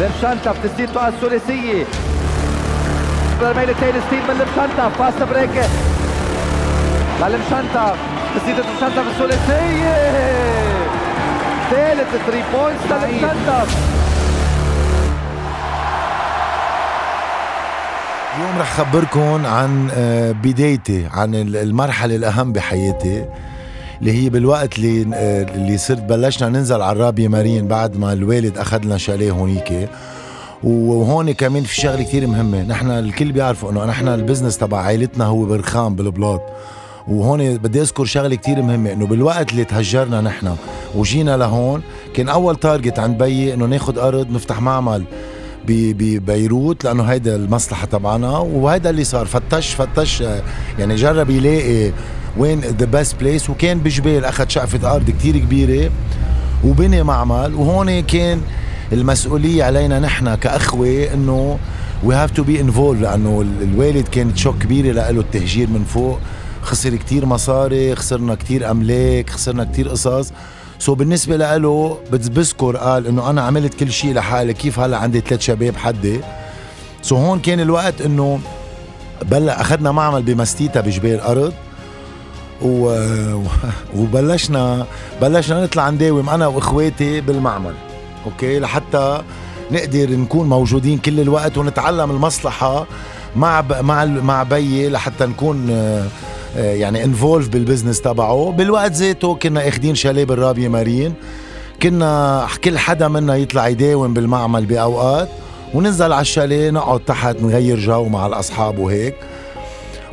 لمشانتف تسديدته الثلاثية رميلتين ستيل من لمشانتف فاست بريك للمشانتف تسديدة لمشانتف الثلاثية ثالث 3 بوينتس للمشانتف اليوم رح خبركم عن آه، بدايتي عن المرحلة الأهم بحياتي. اللي هي بالوقت اللي آه، اللي صرت بلشنا ننزل على الرابية مارين بعد ما الوالد أخذ لنا شاليه هونيك وهون كمان في شغلة كثير مهمة. نحن الكل بيعرفوا إنه نحن ال business تبع عائلتنا هو بالرخام بالبلاط وهون بدي أذكر شغلة كتير مهمة إنه بالوقت اللي تهجرنا نحن وجينا لهون كان أول target عند بيي إنه ناخذ أرض نفتح معمل. ببيروت لأنه هيدا المصلحة تبعنا وهيدا اللي صار. فتش فتش يعني جرب يلاقي وين the best place وكان بجبيل أخذ شقفة أرض كتير كبيرة وبني معمل. وهون كان المسؤولية علينا نحن كأخوة إنه we have to be involved لأنه الوالد كانت shock كبيرة له التهجير من فوق. خسر كتير مصاري خسرنا كتير أملاك خسرنا كتير قصص. so بالنسبة له بذكر قال إنه أنا عملت كل شيء لحالي كيف هلأ عندي ثلاث شباب حدي؟ so هون كان الوقت إنه يلا أخذنا معمل بمستيتا بجبيل ارض و... وبلشنا بلشنا نطلع نداوم أنا وإخواتي بالمعمل أوكي؟ لحتى نقدر نكون موجودين كل الوقت ونتعلم المصلحة مع ب... مع مع بيي لحتى نكون آه، يعني involved بال business تبعه. بالوقت ذاته كنا إخدين شاليه بالرابية مارين. كنا كل حدا منا يطلع يداوم بالمعمل بأوقات وننزل على الشاليه نقعد تحت نغير جو مع الأصحاب وهيك.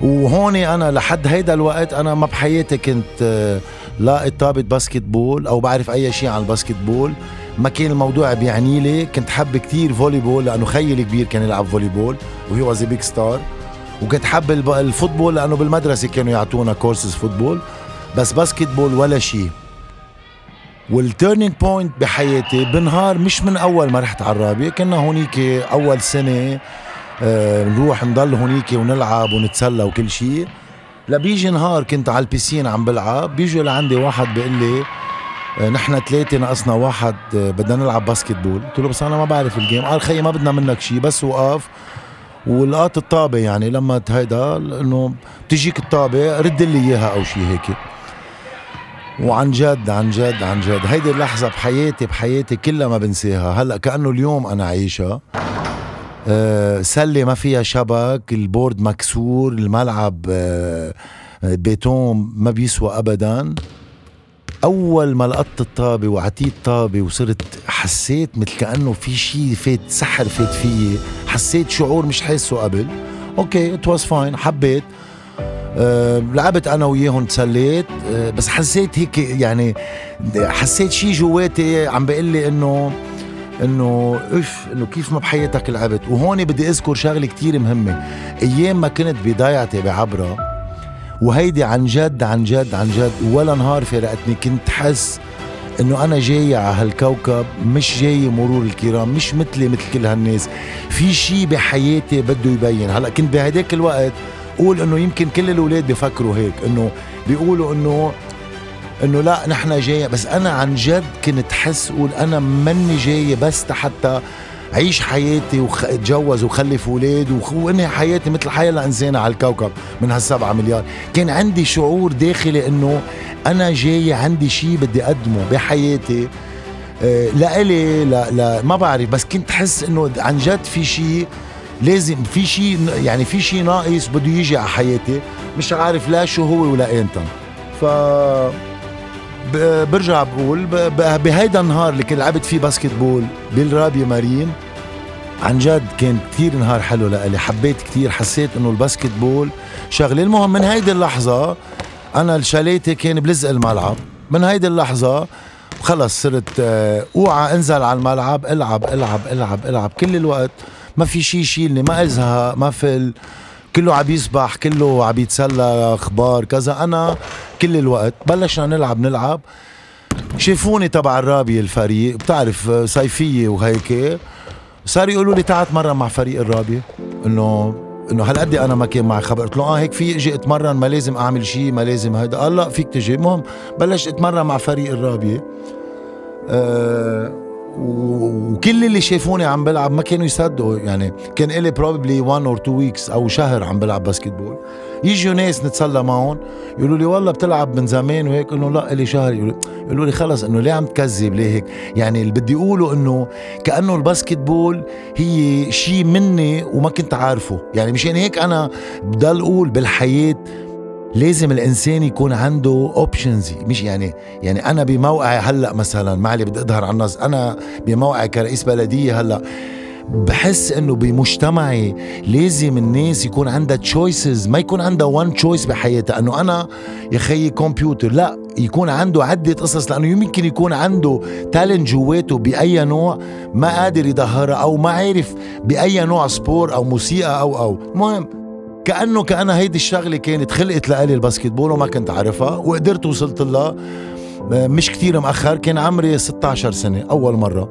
وهون أنا لحد هيدا الوقت أنا ما بحياتي كنت آه، لاقط طابة basketball أو بعرف أي شيء عن ال basketball ما كان الموضوع بيعني لي كنت حب كتير volleyball لأنه خيي الكبير كان يلعب volleyball و he was big star وكنت حب ال football لأنه بالمدرسة كانوا يعطونا courses football بس basketball ولا شيء وال turning point بحياتي بنهار مش من أول ما رحت على الرابيه كنا هونيك أول سنة آه نروح نضل هونيك ونلعب ونتسلى وكل شيء لبيجي نهار كنت على ال piscine عم بلعب بيجي لعندي واحد بيقول لي آه نحن ثلاثة ناقصنا واحد آه بدنا نلعب basketball قلت له بس أنا ما بعرف ال game قال خيي ما بدنا منك شيء بس وقف. ولقط الطابة يعني لما هيدا إنه بتجيك الطابة رد لي إياها أو شيء هيك. وعن جد عن جد عن جد. هيدي اللحظة بحياتي بحياتي كلها ما بنساها. هلأ كأنه اليوم أنا عايشها. أه سلة ما فيها شبك ال board مكسور الملعب أه بيتون ما بيسوى أبدا. أول ما لقطت الطابة وعطيت طابة وصرت حسيت مثل كأنه في شيء فات سحر فات فيي. حسيت شعور مش حاسه قبل. أوكي it was fine حبيت. أه لعبت أنا وياهم تسليت. أه بس حسيت هيك يعني حسيت شيء جواتي عم بيقول لي إنه إنه اف إنه كيف ما بحياتك لعبت. وهون بدي أذكر شغلة كتير مهمة. أيام ما كنت بضيعتي بعبرة وهيدي عن جد عن جد عن جد. ولا نهار فارقتني كنت حس إنه أنا جاي على هالكوكب مش جاي مرور الكرام مش مثلي مثل كل هالناس. في شيء بحياتي بده يبين. هلأ كنت بهداك الوقت قول إنه يمكن كل الأولاد بيفكروا هيك إنه بيقولوا إنه إنه لا نحن جاي. بس أنا عن جد كنت حس قول أنا مني جاي بس حتى عيش حياتي واتجوز وخلف أولاد وانهي حياتي مثل حياة الانسانة على الكوكب من هالسبعة مليار. كان عندي شعور داخلي إنه أنا جاي عندي شيء بدي أقدمه بحياتي. آه لإلي لا لا ما بعرف بس كنت حس إنه عن جد في شيء لازم في شيء يعني في شيء ناقص بده يجي على حياتي. مش عارف لا شو هو ولا إمتى ف برجع بقول بهيدا النهار اللي كنت لعبت فيه basketball بالرابية مارين عن جد كان كتير نهار حلو لإلي. حبيت كتير حسيت إنه ال basketball شغلة. المهم من هيدي اللحظة أنا الشاليتي كان بلزق الملعب. من هيدي اللحظة خلص صرت آه، أوعى أنزل على الملعب ألعب ألعب ألعب ألعب. كل الوقت ما في شيء يشيلني ما أزهق ما فل. كله عم يسبح كله عم يتسلى أخبار كذا. أنا كل الوقت. بلشنا نلعب نلعب. شافوني تبع الرابية الفريق. بتعرف صيفية وهيك. صار يقولوا لي تعال اتمرن مع فريق الرابية إنه إنه هالقد أنا ما كان معي خبر. قلت له آه هيك في إجي أتمرن ما لازم أعمل شيء ما لازم هيدا. قال لا فيك تجي. المهم بلشت أتمرن مع فريق الرابية أه وكل اللي شافوني عم بلعب ما كانوا يصدقوا. يعني كان إلي probably 1 or 2 weeks أو شهر عم بلعب basketball يجوا ناس نتسلى معهم يقولوا لي والله بتلعب من زمان وهيك. انه لا إلي شهر. يقولوا لي خلص إنه ليه عم تكذب؟ ليه هيك؟ يعني اللي بدي أقوله إنه كأنه ال basketball هي شيء مني وما كنت عارفه. يعني مشان هيك أنا بضل أقول بالحياة لازم الإنسان يكون عنده options مش يعني يعني أنا بموقعي هلأ مثلا معلي بدي أظهر على الناس. أنا بموقعي كرئيس بلدية هلأ بحس إنه بمجتمعي لازم الناس يكون عندها choices ما يكون عندها one choice بحياتها. إنه أنا يا خيي كمبيوتر لأ يكون عنده عدة قصص. لأنه يمكن يكون عنده talent جواته بأي نوع ما قادر يظهرها أو ما عارف بأي نوع sport أو موسيقى أو أو. المهم كأنه كأنها هيدي الشغلة كانت خلقت لإلي ال basketball وما كنت عارفها وقدرت وصلت لها. مش كتير مأخر كان عمري 16 سنة أول مرة.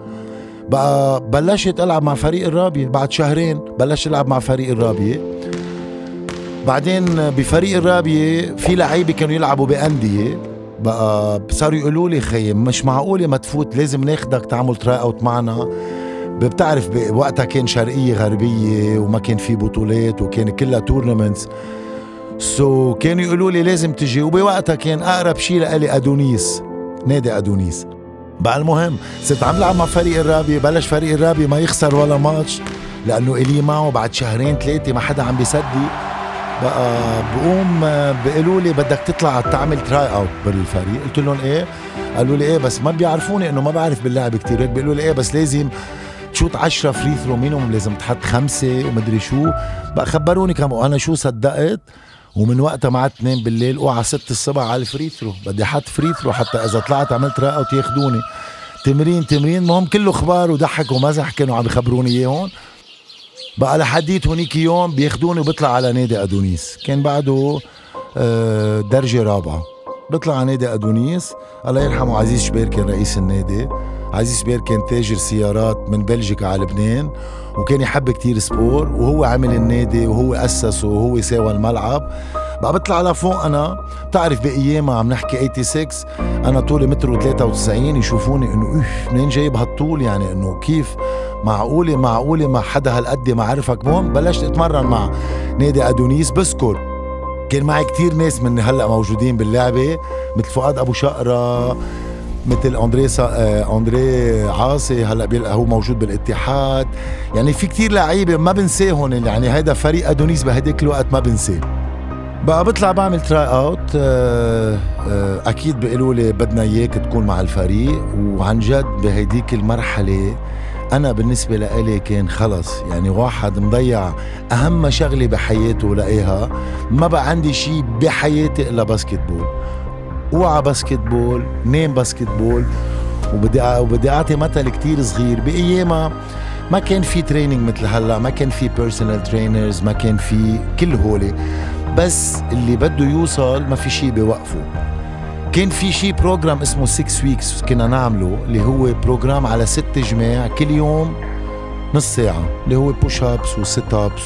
بقى بلشت ألعب مع فريق الرابية بعد شهرين بلشت ألعب مع فريق الرابية. بعدين بفريق الرابية في لعيبة كانوا يلعبوا بأندية. بقى صاروا يقولوا لي خيي مش معقولة ما تفوت لازم ناخدك تعمل try out معنا. بتعرف بوقتها كان شرقية غربية وما كان في بطولات وكان كلها tournaments so so, كانوا يقولوا لي لازم تجي. وبوقتها كان أقرب شيء لإلي أدونيس نادي أدونيس. بقى المهم صرت عم لعب مع فريق الرابية بلش فريق الرابية ما يخسر ولا ماتش لأنه إلي معه بعد شهرين ثلاثة ما حدا عم بيصدق. بقى بقوم بيقولوا لي بدك تطلع تعمل try out بالفريق. قلت لهم إيه؟ قالوا لي إيه بس ما بيعرفوني إنه ما بعرف باللعب كثير بيقولوا لي إيه بس لازم تشوت 10 free throw minimum لازم تحط خمسة ومدري شو. بقى خبروني كم وأنا شو صدقت؟ ومن وقتها مع اثنين بالليل أوعى ست الصبح على ال free throw بدي أحط free throw حتى إذا طلعت عملت try out ياخذوني تمرين تمرين. المهم كله أخبار وضحك ومزح كانوا عم يخبروني إياهم. بقى لحديت هونيك يوم بياخذوني وبطلع على نادي أدونيس. كان بعده آه، درجة رابعة. بطلع على نادي أدونيس. الله يرحمه عزيز شبير كان رئيس النادي. عزيز شبير كان تاجر سيارات من بلجيكا على لبنان. وكان يحب كتير sport وهو عمل النادي وهو أسسه وهو ساوى الملعب. بقى بطلع لفوق أنا. بتعرف بأيامها عم نحكي 86 أنا طولي متر و93 يشوفوني إنه اف منين جايب هالطول؟ يعني إنه كيف؟ معقولة معقولة ما حدا هالقد ما عرفك مهم بلشت أتمرن مع نادي أدونيس. بذكر كان معي كتير ناس من هلأ موجودين باللعبة مثل فؤاد أبو شقرة مثل أندري سا... آه، أندري عاصي هلأ هو موجود بالاتحاد. يعني في كتير لعيبة ما بنساهم يعني هيدا فريق أدونيس بهديك الوقت ما بنساه. بقى بطلع بعمل try out آه، آه، أكيد بيقولوا لي بدنا إياك تكون مع الفريق وعن جد بهديك المرحلة أنا بالنسبة لإلي كان خلص. يعني واحد مضيع أهم شغلة بحياته لقيها ما بقى عندي شيء بحياتي إلا basketball أوعى basketball نام basketball وبدي وبدي أعطي مثل كتير صغير. بأيامها ما كان في training مثل هلأ ما كان في personal trainers ما كان في كل هولي. بس اللي بده يوصل ما في شيء بيوقفه. كان في شيء program اسمه 6 weeks كنا نعمله اللي هو program على ست جمع كل يوم نص ساعة اللي هو push ups و sit ups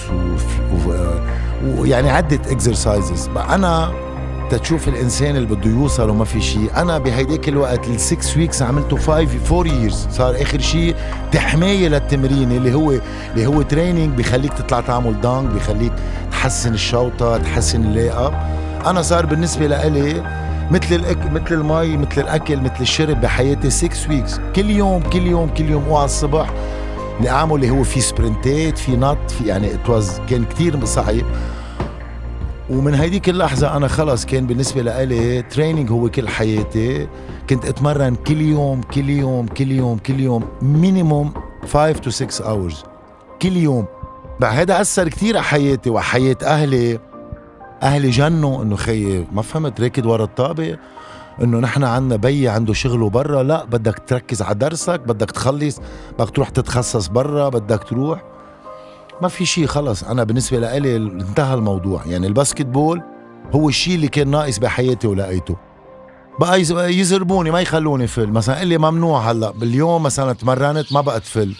ويعني عدة exercises أنا تشوف الإنسان اللي بده يوصل وما في شيء أنا بهيديك الوقت ال six weeks عملته 5 4 years صار آخر شيء تحماية للتمرين اللي هو اللي هو training بخليك تطلع تعمل dunk بخليك تحسن الشوطة تحسن ال lay up أنا صار بالنسبة لإلي مثل الأك... مثل المي مثل الأكل مثل الشرب بحياتي 6 weeks كل يوم كل يوم كل يوم. اوعى الصبح اللي اعمل اللي هو في sprint ات في نط في يعني كان كتير صعب. ومن هيديك اللحظة أنا خلص كان بالنسبة لإلي training هو كل حياتي. كنت أتمرن كل يوم كل يوم كل يوم كل يوم. minimum 5 to 6 hours. كل يوم. بقى هذا أثر كتير على حياتي وحياة أهلي. أهلي جنوا إنه خيي ما فهمت راكد ورا الطابة إنه نحن عنا بي عنده شغله برا. لا بدك تركز على درسك بدك تخلص بدك تروح تتخصص برا بدك تروح. ما في شيء خلص. أنا بالنسبة لإلي انتهى الموضوع. يعني ال basketball هو الشيء اللي كان ناقص بحياتي ولقيته. بقى يزربوني ما يخلوني فل. مثلا لي ممنوع هلأ. باليوم مثلا تمرنت ما بقى تفل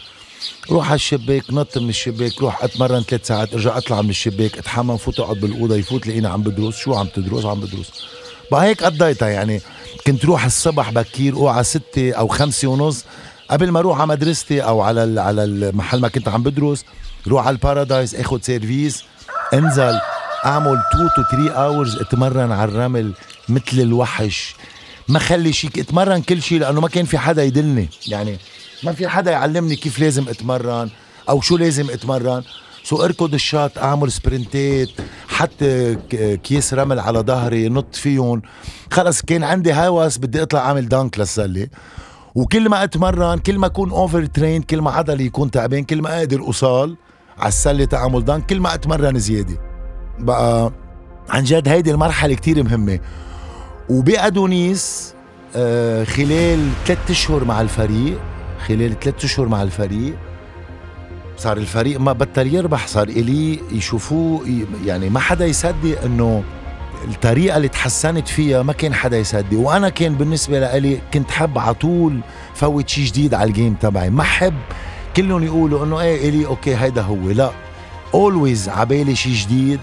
روح على الشباك نط من الشباك روح أتمرن ثلاث ساعات ارجع أطلع من الشباك أتحمم فوت أقعد بالأوضة يفوت لقينا عم بدرس. شو عم تدرس؟ عم بدرس. بقى هيك قضيتها يعني. كنت روح الصبح بكير أوعى ستة أو خمسة ونص. قبل ما أروح على مدرستي أو على على المحل ما كنت عم بدرس روح على البارادايس اخذ سيرفيس انزل أعمل 2 to 3 hours أتمرن على الرمل مثل الوحش. ما خلي شيء أتمرن كل شيء لأنه ما كان في حدا يدلني. يعني ما في حدا يعلمني كيف لازم اتمرن أو شو لازم اتمرن. so اركض الشط اعمل sprint ات حط كيس رمل على ظهري نط فيهم. خلص كان عندي هوس بدي اطلع اعمل dunk للسله وكل ما اتمرن كل ما اكون over train كل ما عضلي يكون تعبان كل ما أقدر اوصل على السله تعمل dunk كل ما اتمرن زيادة. بقى عن جد هيدي المرحلة كتير مهمة. وبأدونيس آه خلال ثلاثة أشهر مع الفريق خلال ثلاثة اشهر مع الفريق صار الفريق ما بطل يربح صار إلي يشوفوه يعني ما حدا يصدق إنه الطريقة اللي تحسنت فيها ما كان حدا يصدق. وأنا كان بالنسبة لي كنت حب على طول فوت شيء جديد على ال game تبعي. ما حب كلهم يقولوا إنه إيه إلي okay هيدا هو. لا always عبالي شيء جديد.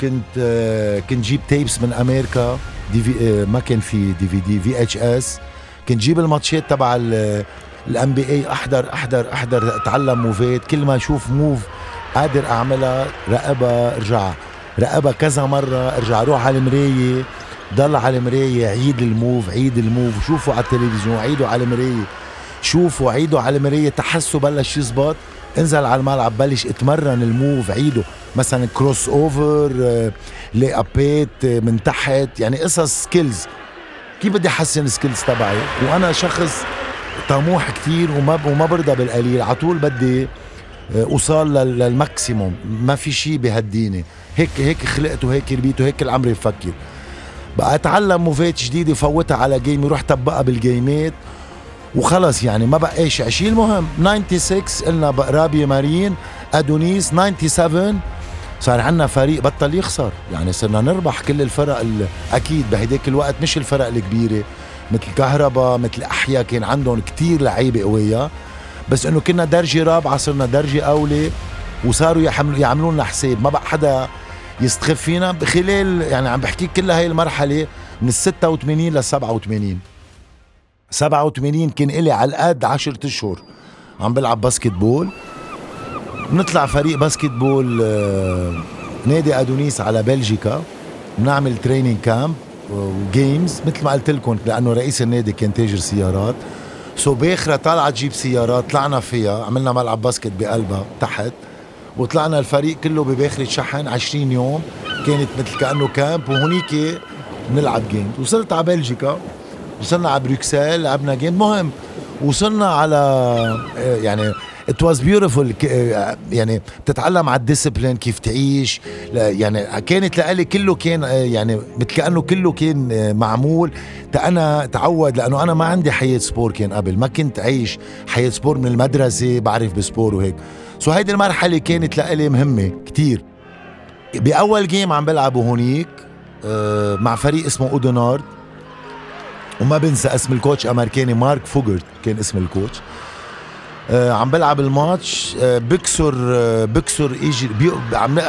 كنت آه كنت جيب tapes من أمريكا DV آه ما كان في دي في دي في اتش اس كنت جيب الماتشات تبع ال NBA أحضر أحضر أحضر اتعلم move ات كل ما أشوف move قادر أعملها راقبها ارجع راقبها كذا مرة ارجع أروح على المراية ضل على المراية. عيد ال move عيد ال move. شوفوا على التلفزيون عيدوا على المراية. شوفوا عيدوا على المراية. تحسوا بلش يزبط. انزل على الملعب بلش اتمرن ال move. عيده مثلا cross over lay up ات من تحت. يعني قصص skills كيف بدي أحسن ال skills تبعي؟ وأنا شخص طموح كتير وما وما برضى بالقليل. على طول بدي آه، اوصل لل maximum. ما في شيء بهديني هيك هيك خلقت وهيك ربيت وهيك العمر بفكر. بقى أتعلم move ات جديده فوتها على game ي روح طبقها بال game ات وخلص يعني ما بقى شيء المهم 96 قلنا رابي مارين أدونيس 97 صار عندنا فريق بطل يخسر. يعني صرنا نربح كل الفرق أكيد بهديك الوقت. مش الفرق الكبيرة. مثل كهرباء مثل احيا كان عندهم كتير لعيبة قوية. بس إنه كنا درجة رابعة صرنا درجة أولى وصاروا يعملوا لنا حساب. ما بقى حدا يستخف فينا. بخلال يعني عم بحكي كل هاي المرحلة من ال 86 لل 87 87 كان إلي على القد 10 أشهر. عم بلعب basketball. بنطلع فريق basketball آه، نادي أدونيس على بلجيكا. بنعمل training camp و games مثل ما قلت لكم لأنه رئيس النادي كان تاجر سيارات. so باخرة طالعة تجيب سيارات طلعنا فيها عملنا ملعب basket بقلبها تحت. وطلعنا الفريق كله بباخرة شحن 20 يوم. كانت مثل كأنه camp وهونيك بنلعب games وصرت على بلجيكا وصلنا على بروكسل لعبنا game مهم وصلنا على آه، يعني it was beautiful يعني بتتعلم على ال discipline كيف تعيش. يعني كانت لإلي كله كان آه، يعني مثل كأنه كله كان آه، معمول. أنا تعود لأنه أنا ما عندي حياة sport كان قبل. ما كنت عايش حياة sport من المدرسة بعرف ب sport وهيك. so هيدي المرحلة كانت لإلي مهمة كتير. بأول game عم بلعبه هونيك آه، مع فريق اسمه اودونارد وما بنسى اسم ال coach أمريكاني مارك فوجرت كان اسم ال coach عم بلعب الماتش آه بكسر آه بكسر ايجي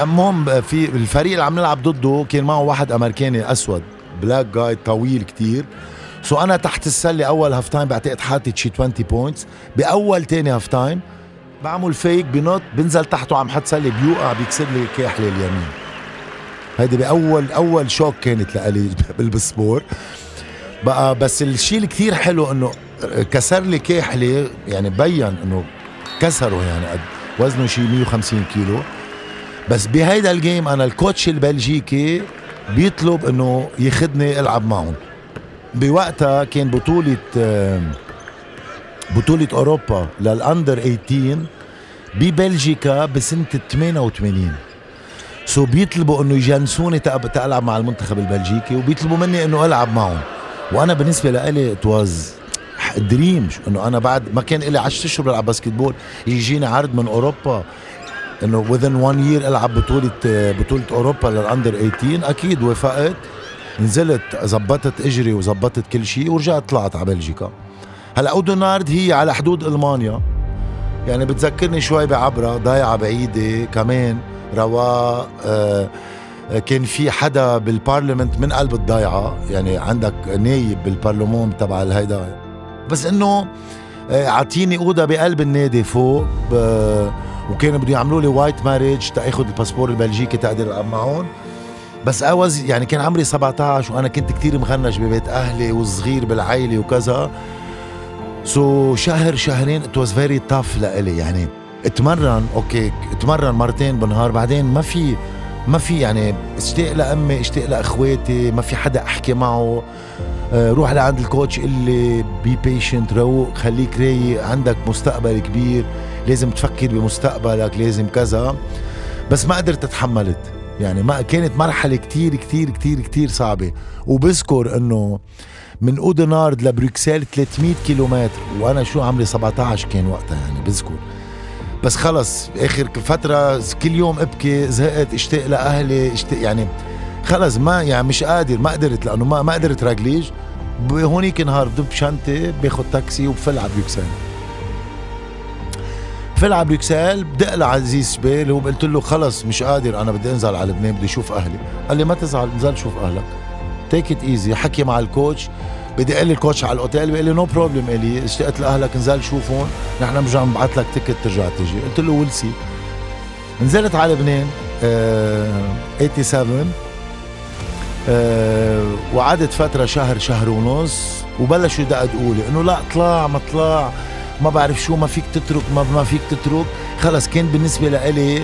المهم في الفريق اللي عم نلعب ضده كان معه واحد أمريكاني أسود black guy طويل كتير. so أنا تحت السلة أول half time بعتقد حاطط شي 20 points بأول تاني half time بعمل fake بنط بنزل تحته عم حط سلة بيوقع بيكسر لي كاحلي اليمين هيدي بأول أول shock كانت لإلي بال sport بقى بس الشيء اللي كثير حلو إنه كسر لي كاحلي يعني بين إنه كسره يعني قد وزنه شيء 150 كيلو. بس بهيدا ال game أنا ال coach البلجيكي بيطلب إنه ياخذني ألعب معهم. بوقتها كان بطولة بطولة أوروبا لل under 18 ببلجيكا بسنة 88 so بيطلبوا إنه يجنسوني تلعب مع المنتخب البلجيكي وبيطلبوا مني إنه ألعب معهم. وأنا بالنسبة لإلي it was dream إنه أنا بعد ما كان لي 10 أشهر بلعب basketball يجيني عرض من أوروبا. إنه within one year ألعب بطولة بطولة أوروبا لل under 18 أكيد وافقت نزلت زبطت إجري وزبطت كل شيء ورجعت طلعت على بلجيكا. هلأ اودونارد هي على حدود ألمانيا. يعني بتذكرني شوي بعبرة ضايعة بعيدة كمان رواق آه كان في حدا بال parliament من قلب الضيعة. يعني عندك نايب بالبرلمان تبع الهيدا. بس إنه اعطيني أوضة بقلب النادي فوق وكانوا بده يعملوا لي white marriage تاخذ ال passeport البلجيكي تقدر ألعب معهم. بس it was يعني كان عمري 17 وأنا كنت كتير مغنج ببيت أهلي وصغير بالعائله وكذا. so so, شهر شهرين it was very tough لإلي يعني اتمرن okay اتمرن مرتين بالنهار بعدين ما في ما في يعني اشتاق لأمي اشتاق لإخواتي ما في حدا أحكي معه. آه، روح لعند ال coach اللي be patient روق خليك رايق عندك مستقبل كبير لازم تفكر بمستقبلك لازم كذا. بس ما قدرت اتحملت يعني ما كانت مرحلة كتير كتير كتير كتير صعبة. وبذكر إنه من أودنارد لبروكسل 300 كيلومتر وأنا شو عمري؟ 17 كان وقتها يعني بذكر. بس خلص آخر فترة كل يوم أبكي زهقت اشتاق لأهلي اشتاق يعني خلص ما يعني مش قادر ما قدرت لأنه ما ما قدرت رجليج هونيك نهار بدب شنطة باخذ تاكسي وبفل على بروكسل. فل على بروكسل بدق لعزيز شبيل وقلت له خلص مش قادر أنا بدي أنزل على لبنان بدي أشوف أهلي. قال لي ما تزعل انزل شوف أهلك. take it easy حكي مع ال coach. بدي أقول ال coach على الأوتيل بيقول لي no problem الي اشتقت لأهلك انزل شوفهم نحن بنرجع نبعث لك تيكت ترجع تجي. قلت له ويل نزلت على لبنان آه 87 آه وقعدت فترة شهر شهر ونص وبلشوا يدققوا لي إنه لا طلع ما طلع ما بعرف شو ما فيك تترك ما ما فيك تترك. خلص كان بالنسبة لإلي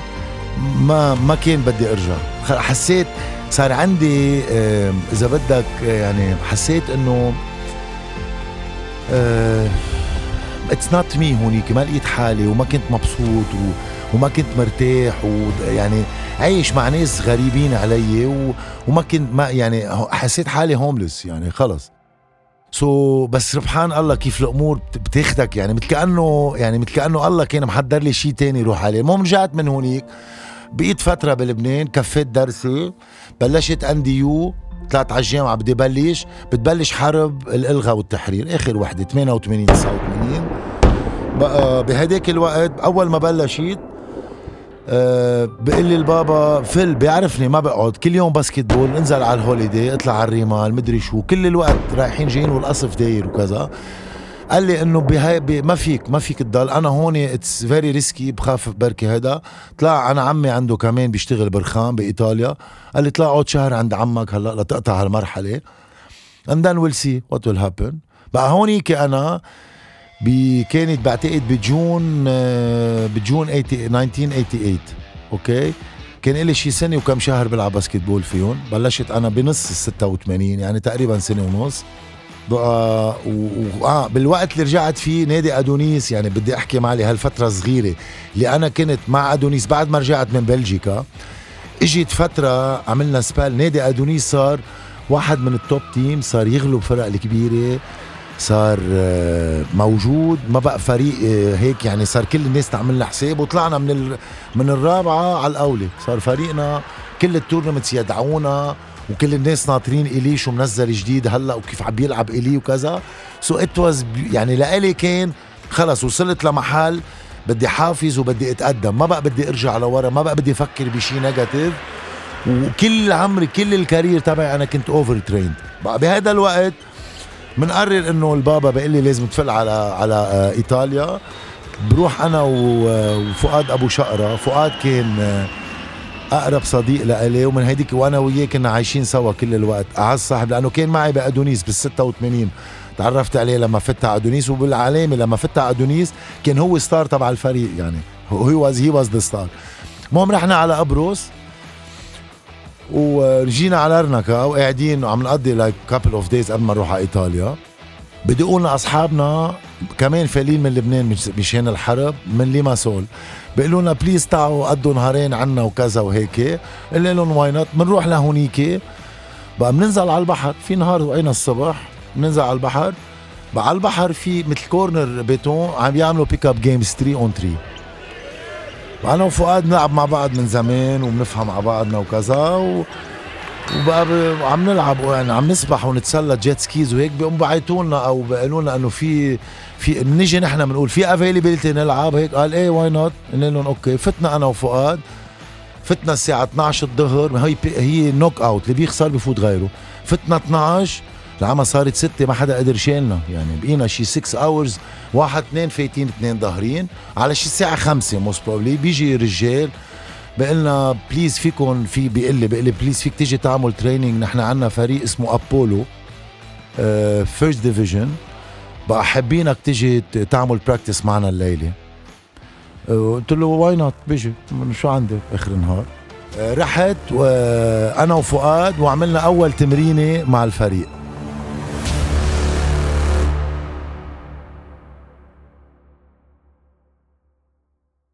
ما ما كان بدي أرجع. حسيت صار عندي إذا بدك يعني حسيت إنه it's not me هونيك ما لقيت حالي وما كنت مبسوط و وما كنت مرتاح ويعني عايش مع ناس غريبين علي وما كنت ما يعني حسيت حالي homeless يعني خلص. so so, بس سبحان الله كيف الأمور بتاخدك يعني مثل كانه يعني مثل كأنه الله كان محضر لي شيء تاني روح عليه. المهم رجعت من هونيك بقيت فترة بلبنان كفيت درسي بلشت NDU طلعت على الجامعة بدي بلش بتبلش حرب الإلغاء والتحرير آخر وحدة 88 89 بقى بهداك الوقت أول ما بلشت أه بقول لي البابا فل بيعرفني ما بقعد كل يوم basketball انزل على الهوليدي اطلع على الريمال مدري شو كل الوقت رايحين جايين والقصف داير وكذا. قال لي إنه بهاي بي ما فيك ما فيك تضل. أنا هون it's very risky بخاف بركي هذا طلع أنا عمي عنده كمان بيشتغل برخام بإيطاليا. قال لي طلع اقعد شهر عند عمك هلا لتقطع هالمرحلة. And then we'll see what will happen. بقى هونيك أنا كانت بعتقد ب June آه، ب June 1988 okay؟ كان لي شي سنة وكم شهر بلعب basketball فيهم. بلشت أنا بنص ال 86 يعني تقريبا سنة ونص. بقى و... و... آه بالوقت اللي رجعت فيه نادي أدونيس يعني بدي أحكي معلي هالفترة صغيرة. اللي أنا كنت مع أدونيس بعد ما رجعت من بلجيكا. إجت فترة عملنا سبال. نادي أدونيس صار واحد من ال top team صار يغلب فرق الكبيرة. صار آه، موجود. ما بقى فريق آه، هيك يعني صار كل الناس تعمل لنا حساب وطلعنا من من الرابعة على الأولى. صار فريقنا كل ال tournaments يدعونا وكل الناس ناطرين إلي شو منزل جديد هلأ وكيف عم بيلعب إلي وكذا. so it was يعني لإلي كان خلص وصلت لمحل بدي حافظ وبدي أتقدم. ما بقى بدي أرجع لورا ما بقى بدي أفكر بشيء negative وكل عمري كل ال career تبعي أنا كنت overtrained بهذا الوقت بنقرر إنه البابا بيقول لي لازم تفل على على آه، إيطاليا. بروح أنا وفؤاد أبو شقرة. فؤاد كان آه، أقرب صديق لإلي ومن هيديك وأنا وياه كنا عايشين سوا كل الوقت. اعز صاحب لأنه كان معي بأدونيس بال 86 تعرفت عليه لما فت على أدونيس وبالعلامة لما فت على أدونيس كان هو star تبع الفريق يعني. he was he was the star المهم رحنا على قبرص وجينا على لارنكا وقاعدين وعم نقضي like couple of days قبل ما نروح على إيطاليا. بدقوا لنا اصحابنا كمان فالين من لبنان مشان الحرب من ليماسول. بيقولوا لنا please تعوا قضوا نهارين عنا وكذا وهيك. قلنا لهم why not بنروح لهونيك. بقى بننزل على البحر. في نهار وفقنا الصبح بننزل على البحر. بقى على البحر في مثل corner بيتون عم يعملوا pick up games 3 on 3 أنا وفؤاد بنلعب مع بعض من زمان وبنفهم على بعضنا وكذا و... وبقى عم نلعب يعني عم نسبح ونتسلى jet skis وهيك بيقوم بعيطوا لنا أو بيقولوا لنا إنه في في بنيجي نحن بنقول في availability نلعب هيك قال إيه why not قلنا لهم okay فتنا أنا وفؤاد فتنا الساعة 12 الظهر هي هي knock out اللي بيخسر بفوت غيره. فتنا 12 العمى صارت ستة ما حدا قدر شيلنا يعني بقينا شي 6 hours واحد اثنين فايتين اثنين ظاهرين. على شي الساعة خمسة most probably بيجي رجال بقلنا please فيكم في بيقول لي بيقول لي please فيك تيجي تعمل training نحن عندنا فريق اسمه Apollo first division بقى حابينك تيجي تعمل practice معنا الليلة. آه، قلت له why not بيجي. شو عندي آخر النهار آه، رحت وأنا وفؤاد وعملنا أول تمرينة مع الفريق.